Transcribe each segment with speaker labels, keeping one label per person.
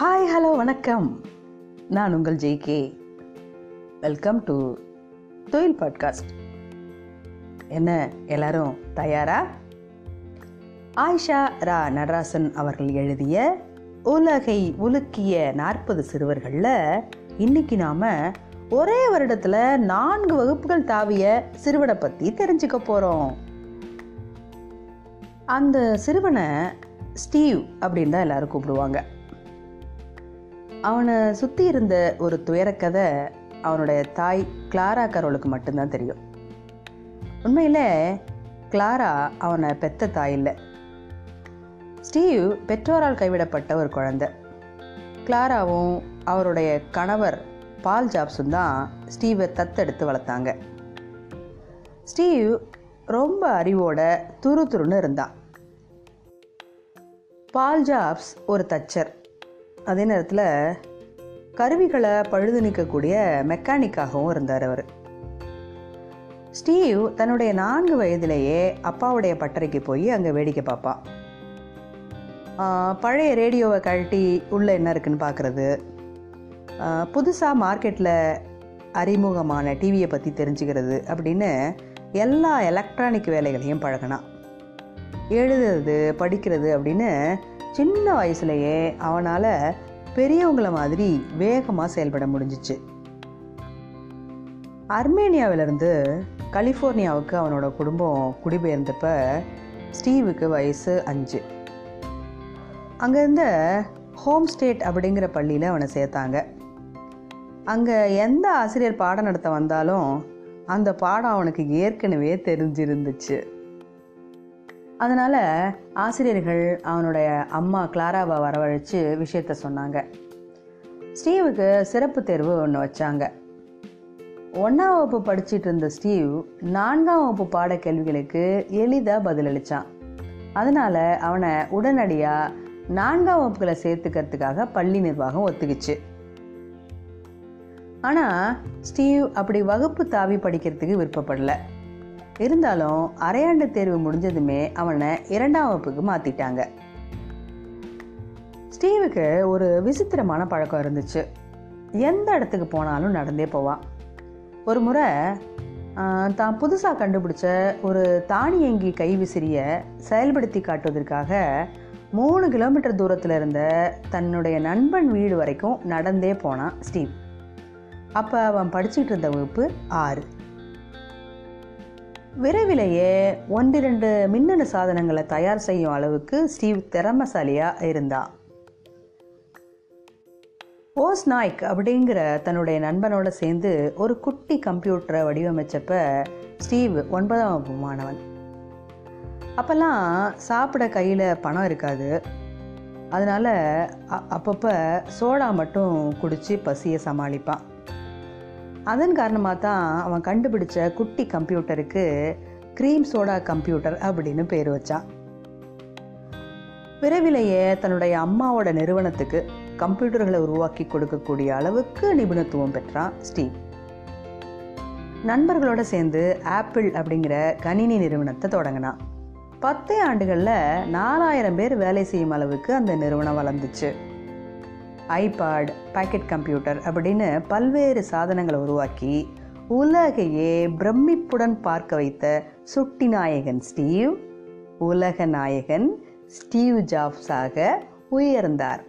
Speaker 1: Hi hello வணக்கம். நான் உங்கள் ஜெய்கே வெல்கம் டு தொழில் பாட்காஸ்ட் என்ன எல்லாரும் தயாரா? ஆயிஷா ரா நடராசன் அவர்கள் எழுதிய உலகை உலுக்கிய நாற்பது சிறுவர்களில் இன்னைக்கு நாம் ஒரே வருடத்தில் நான்கு வகுப்புகள் தாவிய சிறுவனை பற்றி தெரிஞ்சுக்க போகிறோம் அந்த சிறுவனை ஸ்டீவ் அப்படின்னு தான் எல்லோரும் கூப்பிடுவாங்க. அவனை சுற்றி இருந்த ஒரு துயரக்கதை அவனுடைய தாய் கிளாரா கரோலுக்கு மட்டும்தான் தெரியும். உண்மையில் கிளாரா அவனை பெத்த தாய் இல்லை. ஸ்டீவ் பெற்றோரால் கைவிடப்பட்ட ஒரு குழந்தை. கிளாராவும் அவருடைய கணவர் பால் ஜாப்ஸும் தான் ஸ்டீவை தத்தெடுத்து வளர்த்தாங்க. ஸ்டீவ் ரொம்ப அறிவோட துரு துருன்னு இருந்தான். பால் ஜாப்ஸ் ஒரு தச்சர். அதே நேரத்தில் கருவிகளை பழுது நிற்கக்கூடிய மெக்கானிக்காகவும் இருந்தார் அவர். ஸ்டீவ் தன்னுடைய நான்கு வயதிலேயே அப்பாவுடைய பட்டறைக்கு போய் அங்கே வேடிக்கை பார்ப்பான் பழைய ரேடியோவை கழட்டி உள்ளே என்ன இருக்குன்னு பார்க்குறது புதுசாக மார்க்கெட்டில் அறிமுகமான டிவியை பற்றி தெரிஞ்சுக்கிறது அப்படின்னு எல்லா எலக்ட்ரானிக் வேலைகளையும் பழகினான் எழுதுறது படிக்கிறது அப்படின்னு சின்ன வயசுலயே அவனால் பெரியவங்கள மாதிரி வேகமாக செயல்பட முடிஞ்சிச்சு. அர்மேனியாவிலிருந்து கலிஃபோர்னியாவுக்கு அவனோட குடும்பம் குடிபெயர்ந்தப்ப ஸ்டீவுக்கு வயசு அஞ்சு. அங்கே இருந்த ஹோம் ஸ்டேட் அப்படிங்கிற பள்ளியில் அவனை சேர்த்தாங்க. அங்கே எந்த ஆசிரியர் பாடம் நடத்த வந்தாலும் அந்த பாடம் அவனுக்கு ஏற்கனவே தெரிஞ்சிருந்துச்சு. அதனால் ஆசிரியர்கள் அவனுடைய அம்மா கிளாராவை வரவழைச்சு விஷயத்த சொன்னாங்க. ஸ்டீவுக்கு சிறப்பு தேர்வு ஒன்று வச்சாங்க. ஒன்றாம் வகுப்பு படிச்சிட்டு இருந்த ஸ்டீவ் நான்காம் வகுப்பு பாட கேள்விகளுக்கு எளிதாக பதிலளித்தான் அதனால் அவனை உடனடியாக நான்காம் வகுப்புகளை சேர்த்துக்கிறதுக்காக பள்ளி நிர்வாகம் ஒத்துக்குச்சு. ஆனால் ஸ்டீவ் அப்படி வகுப்பு தாவி படிக்கிறதுக்கு விருப்பப்படல. இருந்தாலும் அரையாண்டு தேர்வு முடிஞ்சதுமே அவனை இரண்டாம் வகுப்புக்கு மாற்றிட்டாங்க ஸ்டீவுக்கு ஒரு விசித்திரமான பழக்கம் இருந்துச்சு. எந்த இடத்துக்கு போனாலும் நடந்தே போவான் ஒரு முறை தான் புதுசாக கண்டுபிடிச்ச ஒரு தானியங்கி கைவிசிறியை செயல்படுத்தி காட்டுவதற்காக மூணு கிலோமீட்டர் தூரத்தில் இருந்த தன்னுடைய நண்பன் வீடு வரைக்கும் நடந்தே போனான் ஸ்டீவ். அப்போ அவன் படிச்சுக்கிட்டு இருந்த வகுப்பு ஆறு. விரைவிலேயே ஒன்றிரண்டு மின்னணு சாதனங்களை தயார் செய்யும் அளவுக்கு ஸ்டீவ் திறமசாலியாக இருந்தான் ஓஸ் நாய்க் அப்படிங்கிற தன்னுடைய நண்பனோட சேர்ந்து ஒரு குட்டி கம்ப்யூட்டரை வடிவமைச்சப்ப ஸ்டீவ் ஒன்பதாம் வகுப்பு மாணவன். அப்போல்லாம் சாப்பிட கையில் பணம் இருக்காது. அதனால் அப்பப்போ சோடா மட்டும் குடித்து பசியை சமாளிப்பான். அதன் காரணமாக தான் அவன் கண்டுபிடிச்ச குட்டி கம்ப்யூட்டருக்கு க்ரீம் சோடா கம்ப்யூட்டர் அப்படின்னு பேர் வச்சான். விரைவிலேயே தன்னுடைய அம்மாவோட நிறுவனத்துக்கு கம்ப்யூட்டர்களை உருவாக்கி கொடுக்கக்கூடிய அளவுக்கு நிபுணத்துவம் பெற்றான் ஸ்டீவ். நண்பர்களோட சேர்ந்து ஆப்பிள் அப்படிங்கிற கணினி நிறுவனத்தை தொடங்கினான். பத்தே ஆண்டுகளில் நாலாயிரம் பேர் வேலை செய்யும் அளவுக்கு அந்த நிறுவனம் வளர்ந்துச்சு. ஐபாட் பாக்கெட் கம்ப்யூட்டர் அப்படின்னு பல்வேறு சாதனங்களை உருவாக்கி உலகையே பிரமிப்புடன் பார்க்க வைத்த சுட்டி நாயகன் ஸ்டீவ் உலக நாயகன் ஸ்டீவ் ஜாப்ஸாக உயர்ந்தார்.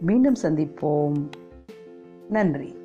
Speaker 1: மீண்டும் சந்திப்போம். நன்றி.